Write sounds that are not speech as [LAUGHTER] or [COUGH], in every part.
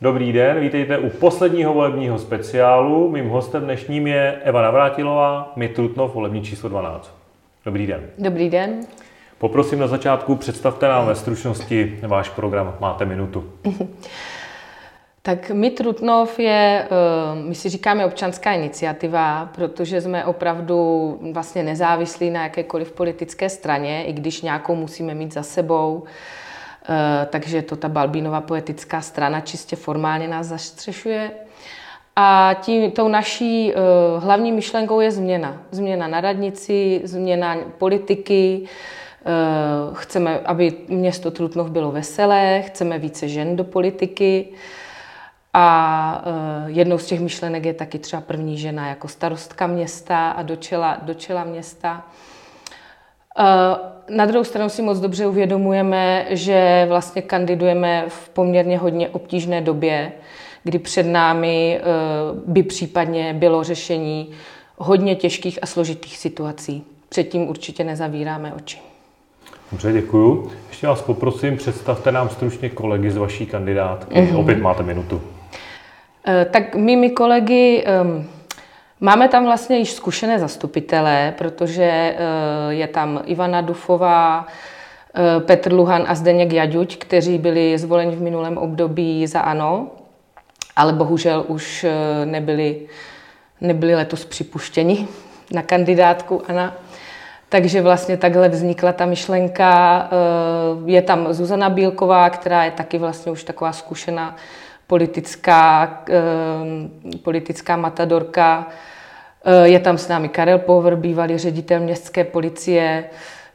Dobrý den, vítejte u posledního volebního speciálu. Mým hostem dnešním je Eva Navrátilová, Mitrutnov, volební číslo 12. Dobrý den. Dobrý den. Poprosím na začátku, představte nám ve stručnosti váš program. Máte minutu. [LAUGHS] Tak My Trutnov je, eh, my si říkáme občanská iniciativa, protože jsme opravdu vlastně nezávislí na jakékoliv politické straně, i když nějakou musíme mít za sebou. Eh, takže to ta Balbínová poetická strana čistě formálně nás zastřešuje. A tím, tou naší uh, hlavní myšlenkou je změna. Změna na radnici, změna politiky. Uh, chceme, aby město Trutnov bylo veselé, chceme více žen do politiky. A uh, jednou z těch myšlenek je taky třeba první žena jako starostka města a dočela, dočela města. Na druhou stranu si moc dobře uvědomujeme, že vlastně kandidujeme v poměrně hodně obtížné době, kdy před námi eh, by případně bylo řešení hodně těžkých a složitých situací. Předtím určitě nezavíráme oči. Dobře, děkuju. Ještě vás poprosím, představte nám stručně kolegy z vaší kandidátky. Mm-hmm. Opět máte minutu. Eh, tak my, kolegy, ehm, Máme tam vlastně již zkušené zastupitele, protože eh, je tam Ivana Dufová, eh, Petr Luhan a Zdeněk Jaďuť, kteří byli zvoleni v minulém období za ANO, ale bohužel už eh, nebyli, nebyli letos připuštěni na kandidátku ANA. Takže vlastně takhle vznikla ta myšlenka. Je tam Zuzana Bílková, která je taky vlastně už taková zkušená politická, politická matadorka. Eh, je tam s námi Karel Power, bývalý ředitel městské policie.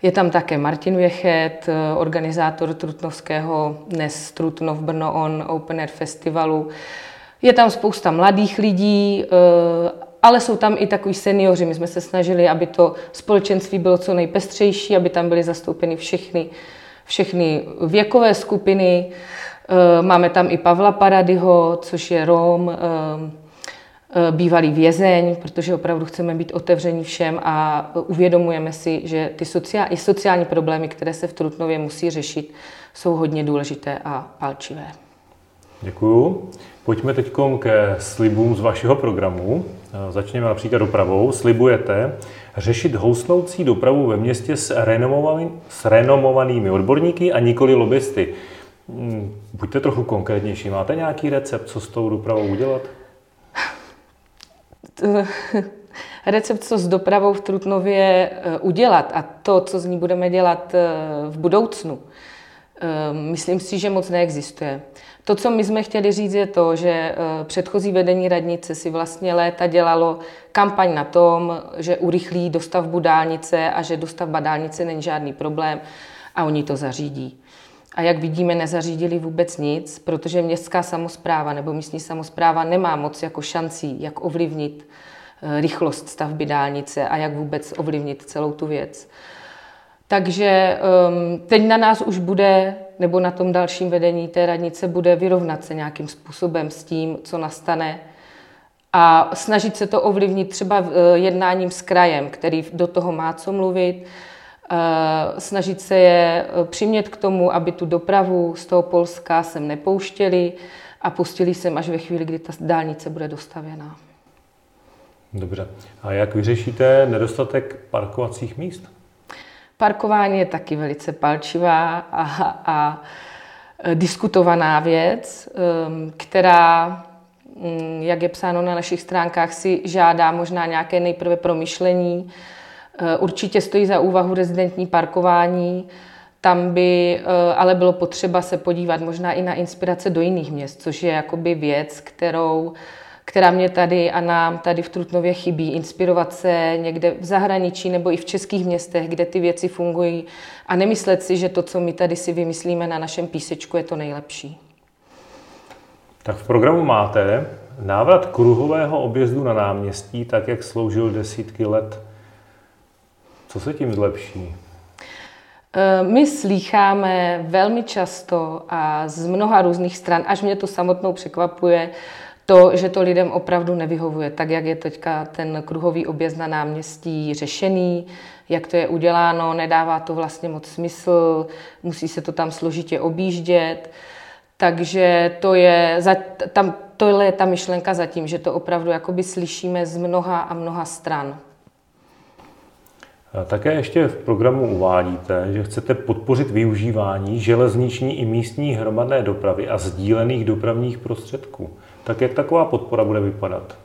Je tam také Martin Věchet, eh, organizátor Trutnovského dnes Trutnov Brno On Open Air Festivalu. Je tam spousta mladých lidí, eh, ale jsou tam i takový seniori. My jsme se snažili, aby to společenství bylo co nejpestřejší, aby tam byly zastoupeny všechny, všechny věkové skupiny. Máme tam i Pavla Paradyho, což je Rom, Eh, bývalý vězeň, protože opravdu chceme být otevření všem a uvědomujeme si, že ty sociál, i sociální problémy, které se v Trutnově musí řešit, jsou hodně důležité a palčivé. Děkuju. Pojďme teď ke slibům z vašeho programu. Eh, začněme například dopravou. Slibujete řešit housnoucí dopravu ve městě s, renomovaný, s renomovanými odborníky a nikoli lobbysty. Hmm, buďte trochu konkrétnější. Máte nějaký recept, co s tou dopravou udělat? [LAUGHS] recept, co s dopravou v Trutnově eh, udělat a to, co z ní budeme dělat eh, v budoucnu, myslím si, že moc neexistuje. To, co my jsme chtěli říct, je to, že předchozí vedení radnice si vlastně léta dělalo kampaň na tom, že urychlí dostavbu dálnice a že dostavba dálnice není žádný problém a oni to zařídí. A jak vidíme, nezařídili vůbec nic, protože městská samozpráva nebo místní samozpráva nemá moc jako šancí, jak ovlivnit eh, rychlost stavby dálnice a jak vůbec ovlivnit celou tu věc. Takže um, teď na nás už bude, nebo na tom dalším vedení té radnice bude vyrovnat se nějakým způsobem s tím, co nastane a snažit se to ovlivnit třeba eh, jednáním s krajem, který do toho má co mluvit, Eh, snažit se je eh, přimět k tomu, aby tu dopravu z toho Polska sem nepouštěli a pustili sem až ve chvíli, kdy ta dálnice bude dostavěná. Dobře. A jak vyřešíte nedostatek parkovacích míst? Parkování je taky velice palčivá a, a diskutovaná věc, ehm, která, mm, jak je psáno na našich stránkách, si žádá možná nějaké nejprve promyšlení, Eh, určitě stojí za úvahu rezidentní parkování. Tam by eh, ale bylo potřeba se podívat možná i na inspirace do jiných měst, což je jakoby věc, kterou, která mě tady a nám tady v Trutnově chybí. Inspirovat se někde v zahraničí nebo i v českých městech, kde ty věci fungují a nemyslet si, že to, co my tady si vymyslíme na našem písečku, je to nejlepší. Tak v programu máte návrat kruhového objezdu na náměstí, tak jak sloužil desítky let co se tím zlepší? Eh, my slýcháme velmi často a z mnoha různých stran, až mě to samotnou překvapuje, to, že to lidem opravdu nevyhovuje, tak jak je teďka ten kruhový objezd na náměstí řešený, jak to je uděláno, nedává to vlastně moc smysl, musí se to tam složitě objíždět. Takže to je, za, tam, tohle je ta myšlenka zatím, že to opravdu jakoby slyšíme z mnoha a mnoha stran. Také ještě v programu uvádíte, že chcete podpořit využívání železniční i místní hromadné dopravy a sdílených dopravních prostředků. Tak jak taková podpora bude vypadat?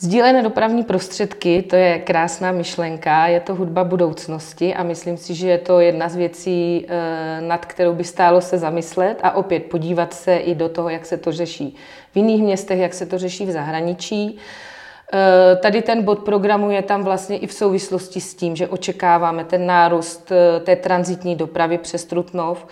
Sdílené dopravní prostředky, to je krásná myšlenka, je to hudba budoucnosti a myslím si, že je to jedna z věcí, eh, nad kterou by stálo se zamyslet a opět podívat se i do toho, jak se to řeší v jiných městech, jak se to řeší v zahraničí. Eh, tady ten bod programu je tam vlastně i v souvislosti s tím, že očekáváme ten nárůst eh, té transitní dopravy přes Trutnov,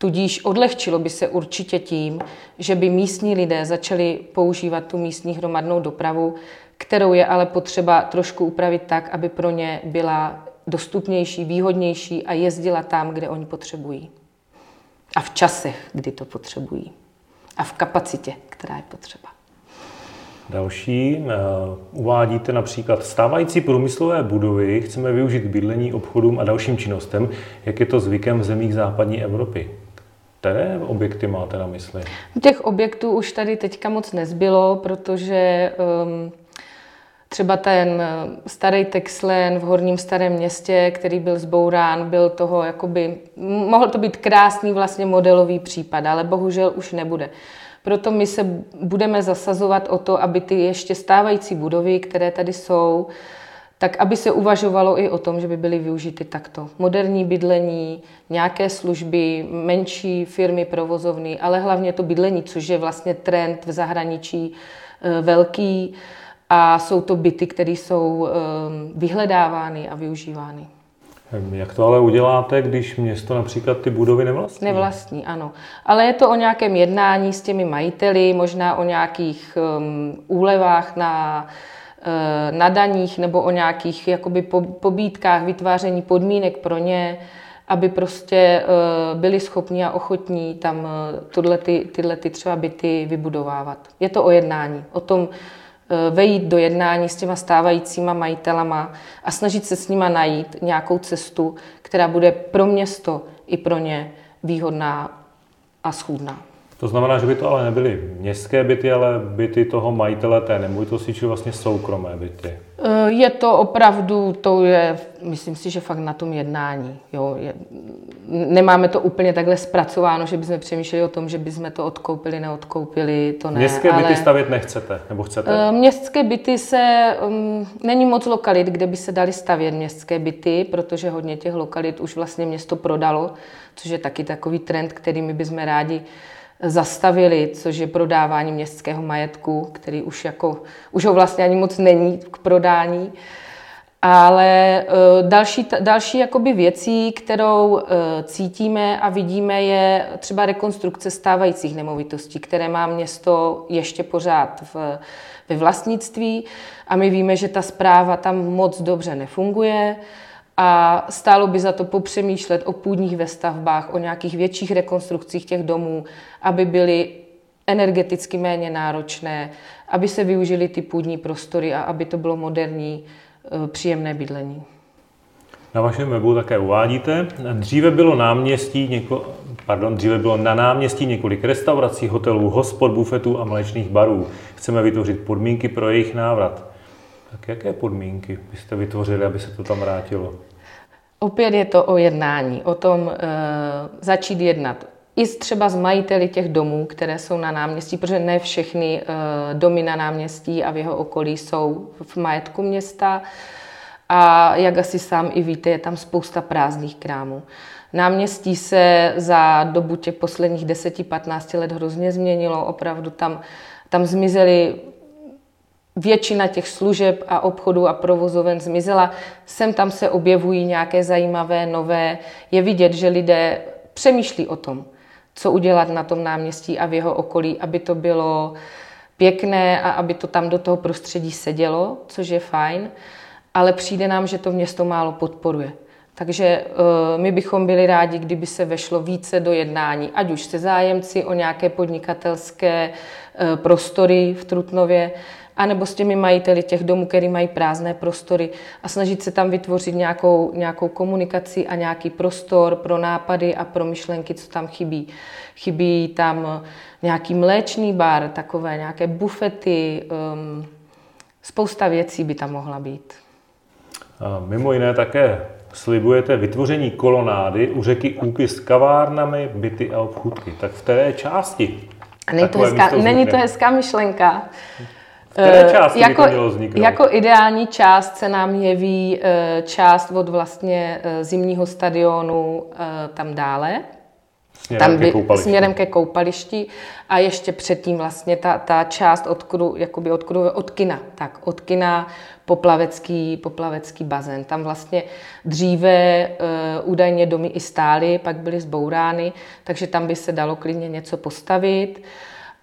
tudíž odlehčilo by se určitě tím, že by místní lidé začali používat tu místní hromadnou dopravu, kterou je ale potřeba trošku upravit tak, aby pro ně byla dostupnější, výhodnější a jezdila tam, kde oni potřebují. A v časech, kdy to potřebují. A v kapacitě, která je potřeba. Další, eh, uvádíte například stávající průmyslové budovy chceme využít k bydlení, obchodům a dalším činnostem, jak je to zvykem v zemích západní Evropy. Které objekty máte na mysli? Těch objektů už tady teďka moc nezbylo, protože um, třeba ten starý Texlen v Horním starém městě, který byl zbourán, byl toho jakoby, mohl to být krásný vlastně modelový případ, ale bohužel už nebude. Proto my se budeme zasazovat o to, aby ty ještě stávající budovy, které tady jsou, tak aby se uvažovalo i o tom, že by byly využity takto. Moderní bydlení, nějaké služby, menší firmy provozovny, ale hlavně to bydlení, což je vlastně trend v zahraničí eh, velký a jsou to byty, které jsou eh, vyhledávány a využívány. Jak to ale uděláte, když město například ty budovy nevlastní? Nevlastní, ano. Ale je to o nějakém jednání s těmi majiteli, možná o nějakých um, úlevách na, uh, na daních nebo o nějakých jakoby pobídkách, vytváření podmínek pro ně, aby prostě uh, byli schopni a ochotní tam uh, tyhle, ty, tyhle ty třeba byty vybudovávat. Je to o jednání, o tom, Eh, vejít do jednání s těma stávajícíma majitelama a snažit se s nima najít nějakou cestu, která bude pro město i pro ně výhodná a schůdná. To znamená, že by to ale nebyly městské byty, ale byty toho majitele té nemovitosti, či vlastně soukromé byty. Eh, je to opravdu, to je, myslím si, že fakt na tom jednání. Jo. Je, nemáme to úplně takhle zpracováno, že bychom přemýšleli o tom, že bychom to odkoupili, neodkoupili, to ne. Městské ale, byty stavět nechcete, nebo chcete? Eh, městské byty se, um, není moc lokalit, kde by se dali stavět městské byty, protože hodně těch lokalit už vlastně město prodalo, což je taky takový trend, který my bychom rádi zastavili, což je prodávání městského majetku, který už, jako, už ho vlastně ani moc není k prodání. Ale eh, další, další jakoby věcí, kterou eh, cítíme a vidíme, je třeba rekonstrukce stávajících nemovitostí, které má město ještě pořád v, ve vlastnictví. A my víme, že ta zpráva tam moc dobře nefunguje a stálo by za to popřemýšlet o půdních vestavbách, o nějakých větších rekonstrukcích těch domů, aby byly energeticky méně náročné, aby se využily ty půdní prostory a aby to bylo moderní, eh, příjemné bydlení. Na vašem webu také uvádíte, dříve bylo náměstí něko, pardon, dříve bylo na náměstí několik restaurací, hotelů, hospod, bufetů a mléčných barů. Chceme vytvořit podmínky pro jejich návrat. Tak jaké podmínky byste vytvořili, aby se to tam vrátilo? Opět je to o jednání, o tom e, začít jednat i třeba s majiteli těch domů, které jsou na náměstí, protože ne všechny e, domy na náměstí a v jeho okolí jsou v majetku města. A jak asi sám i víte, je tam spousta prázdných krámů. Náměstí se za dobu těch posledních 10-15 let hrozně změnilo. Opravdu tam, tam zmizely většina těch služeb a obchodů a provozoven zmizela. Sem tam se objevují nějaké zajímavé, nové. Je vidět, že lidé přemýšlí o tom, co udělat na tom náměstí a v jeho okolí, aby to bylo pěkné a aby to tam do toho prostředí sedělo, což je fajn, ale přijde nám, že to město málo podporuje. Takže eh, my bychom byli rádi, kdyby se vešlo více do jednání, ať už se zájemci o nějaké podnikatelské eh, prostory v Trutnově, anebo s těmi majiteli těch domů, který mají prázdné prostory a snažit se tam vytvořit nějakou, nějakou komunikaci a nějaký prostor pro nápady a pro myšlenky, co tam chybí. Chybí tam nějaký mléčný bar, takové nějaké bufety, um, spousta věcí by tam mohla být. A mimo jiné také slibujete vytvoření kolonády u řeky Úpy s kavárnami, byty a obchůdky. Tak v té části? Není to, hezká, není to hezká myšlenka. Které eh, části jako, by to mělo vzniknout? Jako ideální část se nám jeví eh, část od vlastně eh, zimního stadionu tam dále, Směrem, tam by, ke koupališti. směrem ke koupališti a ještě předtím vlastně ta, ta část od, kru, jakoby od, kru, od kina, tak od kina poplavecký, poplavecký bazén. Tam vlastně dříve uh, údajně domy i stály, pak byly zbourány, takže tam by se dalo klidně něco postavit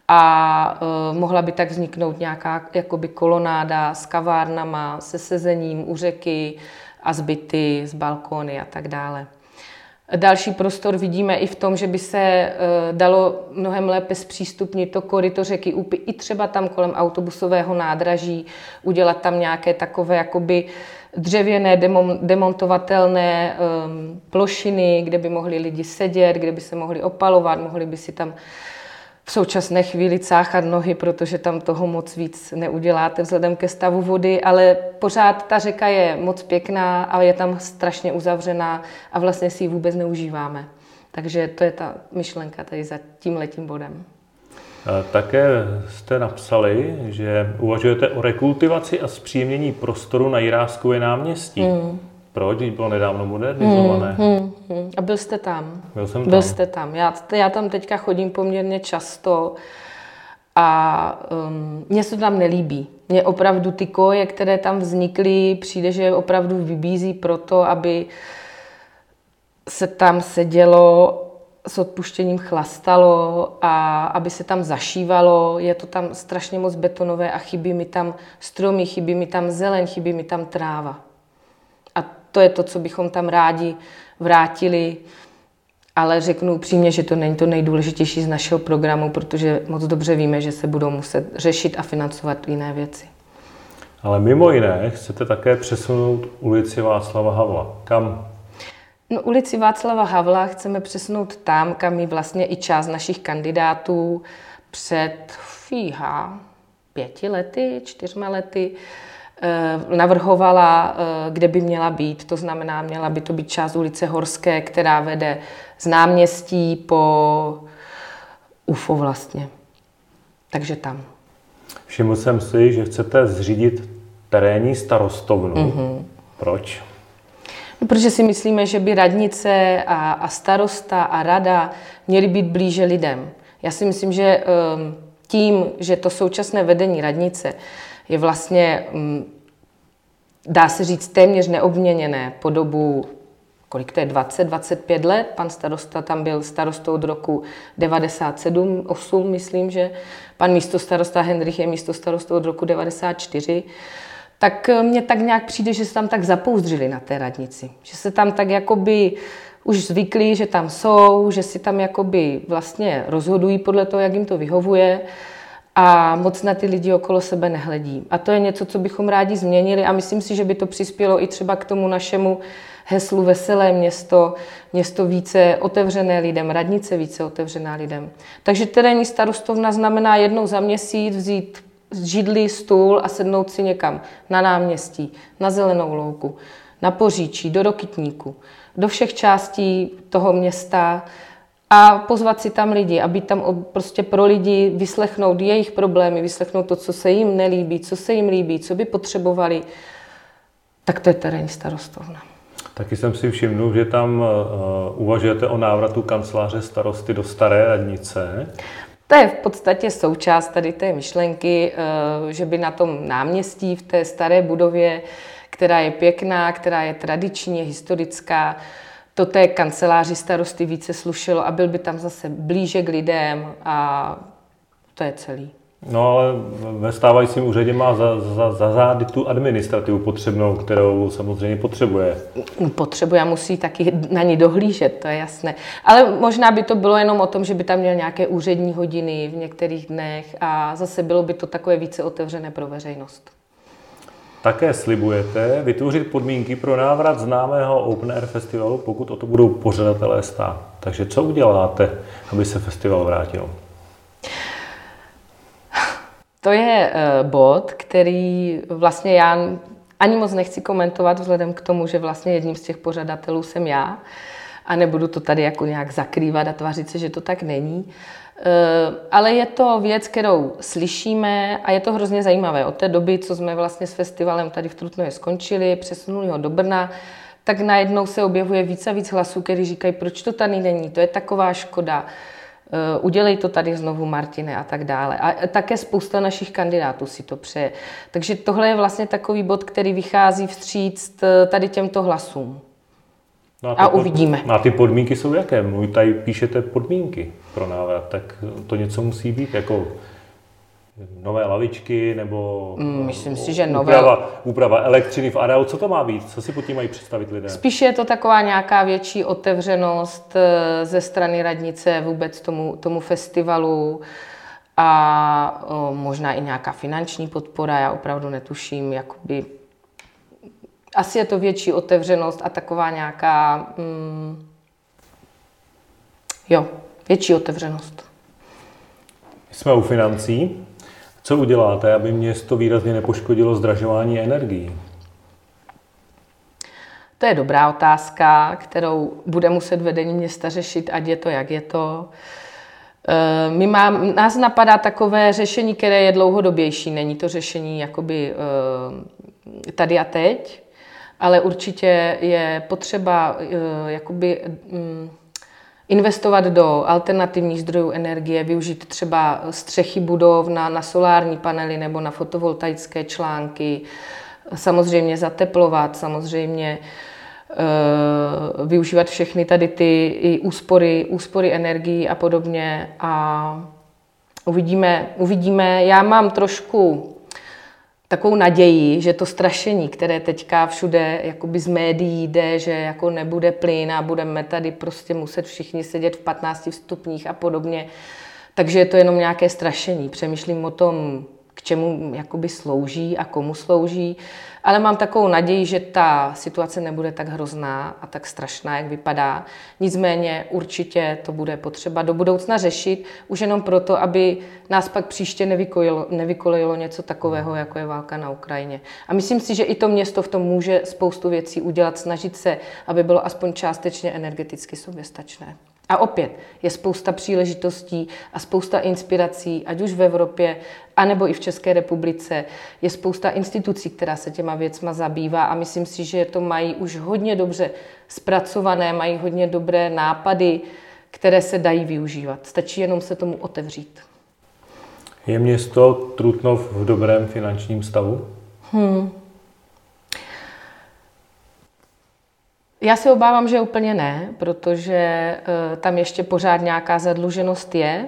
a uh, mohla by tak vzniknout nějaká jakoby kolonáda s kavárnama, se sezením u řeky a zbyty, z balkóny a tak dále. Další prostor vidíme i v tom, že by se eh, dalo mnohem lépe zpřístupnit to koryto řeky Úpy i třeba tam kolem autobusového nádraží, udělat tam nějaké takové jakoby dřevěné demontovatelné ehm, plošiny, kde by mohli lidi sedět, kde by se mohli opalovat, mohli by si tam v současné chvíli cáchat nohy, protože tam toho moc víc neuděláte vzhledem ke stavu vody, ale pořád ta řeka je moc pěkná a je tam strašně uzavřená a vlastně si ji vůbec neužíváme. Takže to je ta myšlenka tady za tím letím bodem. Také jste napsali, že uvažujete o rekultivaci a zpříjemnění prostoru na Jiráskově náměstí. Mm. Proč? Bylo nedávno modernizované. Hmm, hmm, hmm. A byl jste tam? Byl jsem tam. Byl jste tam. Já, já tam teďka chodím poměrně často a um, mně se to tam nelíbí. Mně opravdu ty koje, které tam vznikly, přijde, že opravdu vybízí proto, aby se tam sedělo s odpuštěním chlastalo a aby se tam zašívalo. Je to tam strašně moc betonové a chybí mi tam stromy, chybí mi tam zeleň, chybí mi tam tráva to je to, co bychom tam rádi vrátili, ale řeknu upřímně, že to není to nejdůležitější z našeho programu, protože moc dobře víme, že se budou muset řešit a financovat jiné věci. Ale mimo jiné chcete také přesunout ulici Václava Havla. Kam? No, ulici Václava Havla chceme přesunout tam, kam ji vlastně i část našich kandidátů před fíha, pěti lety, čtyřma lety navrhovala, eh, kde by měla být. To znamená, měla by to být část ulice Horské, která vede z náměstí po UFO vlastně. Takže tam. Všiml jsem si, že chcete zřídit terénní starostovnu. Mm-hmm. Proč? No, protože si myslíme, že by radnice a, a starosta a rada měly být blíže lidem. Já si myslím, že um, tím, že to současné vedení radnice je vlastně, mm, dá se říct, téměř neobměněné po dobu, kolik to je, 20-25 let. Pan starosta tam byl starostou od roku 97, 8, myslím, že pan místostarosta Hendrich je místostarostou od roku 94 tak eh, mně tak nějak přijde, že se tam tak zapouzdřili na té radnici. Že se tam tak jakoby už zvyklí, že tam jsou, že si tam jakoby vlastně rozhodují podle toho, jak jim to vyhovuje a moc na ty lidi okolo sebe nehledí. A to je něco, co bychom rádi změnili a myslím si, že by to přispělo i třeba k tomu našemu heslu Veselé město, město více otevřené lidem, radnice více otevřená lidem. Takže terénní starostovna znamená jednou za měsíc vzít židli, stůl a sednout si někam na náměstí, na zelenou louku, na poříčí, do Rokytníku, do všech částí toho města, a pozvat si tam lidi a být tam prostě pro lidi, vyslechnout jejich problémy, vyslechnout to, co se jim nelíbí, co se jim líbí, co by potřebovali, tak to je terénní starostovna. Taky jsem si všiml, že tam uh, uvažujete o návratu kanceláře starosty do staré radnice. To je v podstatě součást tady té myšlenky, uh, že by na tom náměstí v té staré budově, která je pěkná, která je tradičně historická, to té kanceláři starosty více slušelo a byl by tam zase blíže k lidem a to je celý. No ale ve stávajícím úřadě má za, za, za zády tu administrativu potřebnou, kterou samozřejmě potřebuje. Potřebuje a musí taky na ní dohlížet, to je jasné. Ale možná by to bylo jenom o tom, že by tam měl nějaké úřední hodiny v některých dnech a zase bylo by to takové více otevřené pro veřejnost. Také slibujete vytvořit podmínky pro návrat známého Open Air festivalu, pokud o to budou pořadatelé stát. Takže co uděláte, aby se festival vrátil? To je eh, bod, který vlastně já ani moc nechci komentovat, vzhledem k tomu, že vlastně jedním z těch pořadatelů jsem já a nebudu to tady jako nějak zakrývat a tvářit se, že to tak není. Eh, ale je to věc, kterou slyšíme a je to hrozně zajímavé. Od té doby, co jsme vlastně s festivalem tady v Trutnově skončili, přesunuli ho do Brna, tak najednou se objevuje víc a víc hlasů, kteří říkají, proč to tady není, to je taková škoda. Eh, udělej to tady znovu, Martine, a tak dále. A také spousta našich kandidátů si to přeje. Takže tohle je vlastně takový bod, který vychází vstříc eh, tady těmto hlasům. No a, a pod, uvidíme. A ty podmínky jsou jaké? Můj tady píšete podmínky pro návrat, tak to něco musí být, jako nové lavičky nebo mm, Myslím si, že nové... úprava, úprava elektřiny v areálu. Co to má být? Co si pod tím mají představit lidé? Spíše je to taková nějaká větší otevřenost eh, ze strany radnice vůbec tomu, tomu festivalu a o, možná i nějaká finanční podpora. Já opravdu netuším, jakoby... Asi je to větší otevřenost a taková nějaká... Mm, jo, větší otevřenost. Jsme u financí. Co uděláte, aby město výrazně nepoškodilo zdražování energií? To je dobrá otázka, kterou bude muset vedení města řešit, ať je to, jak je to. Eh, my mám, nás napadá takové řešení, které je dlouhodobější. Není to řešení jakoby eh, tady a teď, ale určitě je potřeba eh, jakoby mm, investovat do alternativních zdrojů energie, využít třeba střechy budov na, na solární panely nebo na fotovoltaické články, samozřejmě zateplovat, samozřejmě e, využívat všechny tady ty i úspory, úspory energií a podobně a uvidíme, uvidíme. Já mám trošku takovou naději, že to strašení, které teďka všude jakoby z médií jde, že jako nebude plyn a budeme tady prostě muset všichni sedět v 15 stupních a podobně, takže je to jenom nějaké strašení. Přemýšlím o tom, čemu jakoby slouží a komu slouží. Ale mám takovou naději, že ta situace nebude tak hrozná a tak strašná, jak vypadá. Nicméně určitě to bude potřeba do budoucna řešit, už jenom proto, aby nás pak příště nevykolilo, nevykolilo něco takového, jako je válka na Ukrajině. A myslím si, že i to město v tom může spoustu věcí udělat, snažit se, aby bylo aspoň částečně energeticky soběstačné. A opět je spousta příležitostí a spousta inspirací, ať už v Evropě, anebo i v České republice. Je spousta institucí, která se těma věcma zabývá a myslím si, že to mají už hodně dobře zpracované, mají hodně dobré nápady, které se dají využívat. Stačí jenom se tomu otevřít. Je město Trutnov v dobrém finančním stavu? Hmm. Já se obávám, že úplně ne, protože eh, tam ještě pořád nějaká zadluženost je.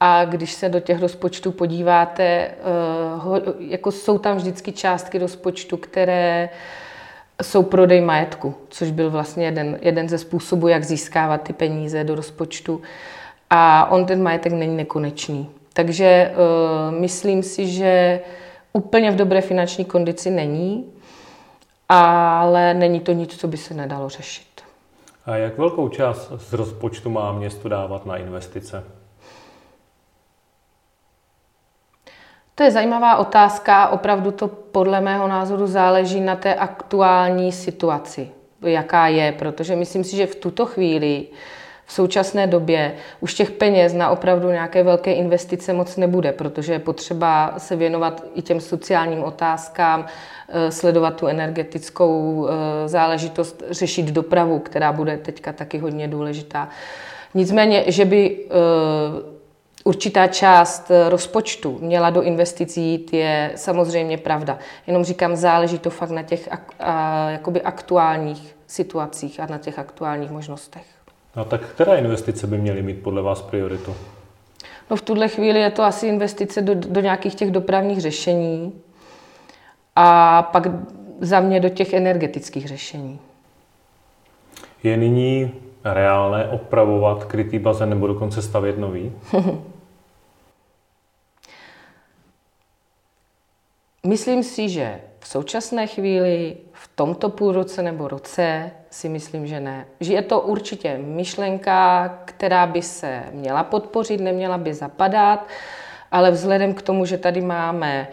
A když se do těch rozpočtů podíváte, eh, jako jsou tam vždycky částky rozpočtu, které jsou prodej majetku, což byl vlastně jeden, jeden ze způsobů, jak získávat ty peníze do rozpočtu. A on ten majetek není nekonečný. Takže uh, myslím si, že úplně v dobré finanční kondici není ale není to nic, co by se nedalo řešit. A jak velkou část z rozpočtu má město dávat na investice? To je zajímavá otázka. Opravdu to podle mého názoru záleží na té aktuální situaci, jaká je, protože myslím si, že v tuto chvíli uh, v současné době už těch peněz na opravdu nějaké velké investice moc nebude, protože je potřeba se věnovat i těm sociálním otázkám, eh, sledovat tu energetickou eh, záležitost, řešit dopravu, která bude teďka taky hodně důležitá. Nicméně, že by eh, určitá část rozpočtu měla do investic jít, je samozřejmě pravda. Jenom říkám, záleží to fakt na těch jakoby aktuálních situacích a na těch aktuálních možnostech. No tak která investice by měly mít podle vás prioritu? No v tuhle chvíli je to asi investice do, do nějakých těch dopravních řešení a pak za mě do těch energetických řešení. Je nyní reálné opravovat krytý bazén nebo dokonce stavět nový? [LAUGHS] Myslím si, že v současné chvíli, v tomto půlroce nebo roce, si myslím, že ne. Že je to určitě myšlenka, která by se měla podpořit, neměla by zapadat, ale vzhledem k tomu, že tady máme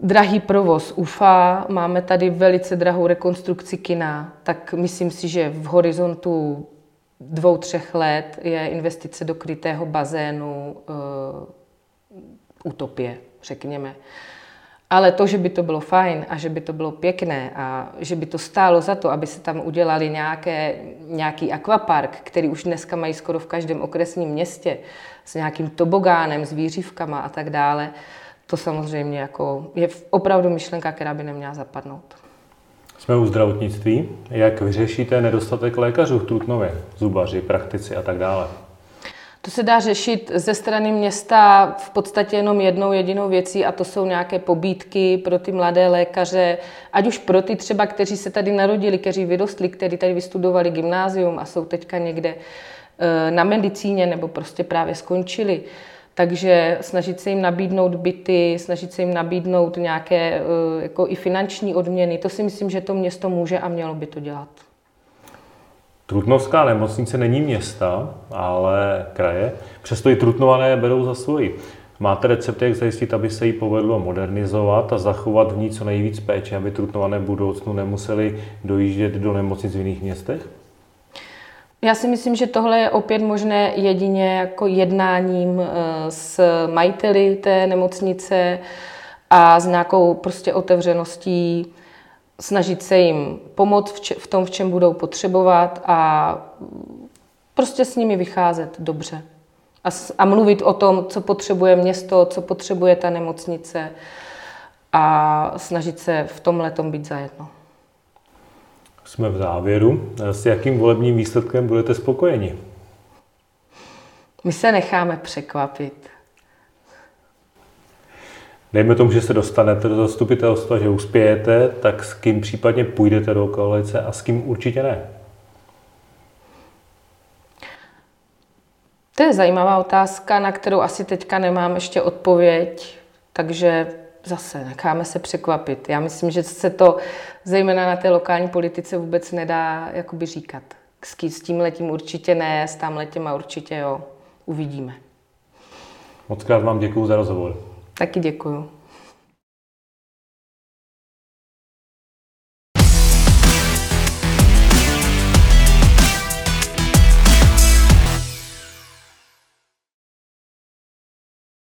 drahý provoz UFA, máme tady velice drahou rekonstrukci kina, tak myslím si, že v horizontu dvou, třech let je investice do krytého bazénu uh, utopie, řekněme. Ale to, že by to bylo fajn a že by to bylo pěkné a že by to stálo za to, aby se tam udělali nějaké, nějaký akvapark, který už dneska mají skoro v každém okresním městě, s nějakým tobogánem, s výřivkama a tak dále, to samozřejmě jako je opravdu myšlenka, která by neměla zapadnout. Jsme u zdravotnictví. Jak vyřešíte nedostatek lékařů v Trutnově? Zubaři, praktici a tak dále. To se dá řešit ze strany města v podstatě jenom jednou jedinou věcí a to jsou nějaké pobídky pro ty mladé lékaře, ať už pro ty třeba, kteří se tady narodili, kteří vyrostli, kteří tady vystudovali gymnázium a jsou teďka někde eh, na medicíně nebo prostě právě skončili. Takže snažit se jim nabídnout byty, snažit se jim nabídnout nějaké eh, jako i finanční odměny, to si myslím, že to město může a mělo by to dělat. Trutnovská nemocnice není města, ale kraje, přesto i Trutnované berou za svoji. Máte recept, jak zajistit, aby se jí povedlo modernizovat a zachovat v ní co nejvíc péče, aby Trutnované v budoucnu nemuseli dojíždět do nemocnic v jiných městech? Já si myslím, že tohle je opět možné jedině jako jednáním eh, s majiteli té nemocnice a s nějakou prostě otevřeností snažit se jim pomoct v tom, v čem budou potřebovat a prostě s nimi vycházet dobře. A, a mluvit o tom, co potřebuje město, co potřebuje ta nemocnice a snažit se v tomhle tom být zajedno. Jsme v závěru. S jakým volebním výsledkem budete spokojeni? My se necháme překvapit. Dejme tomu, že se dostanete do zastupitelstva, že uspějete, tak s kým případně půjdete do koalice a s kým určitě ne? To je zajímavá otázka, na kterou asi teďka nemám ještě odpověď, takže zase necháme se překvapit. Já myslím, že se to zejména na té lokální politice vůbec nedá jakoby říkat. S tím letím určitě ne, s tam letím a určitě jo. Uvidíme. Moc krát vám děkuji za rozhovor. Taky děkuju.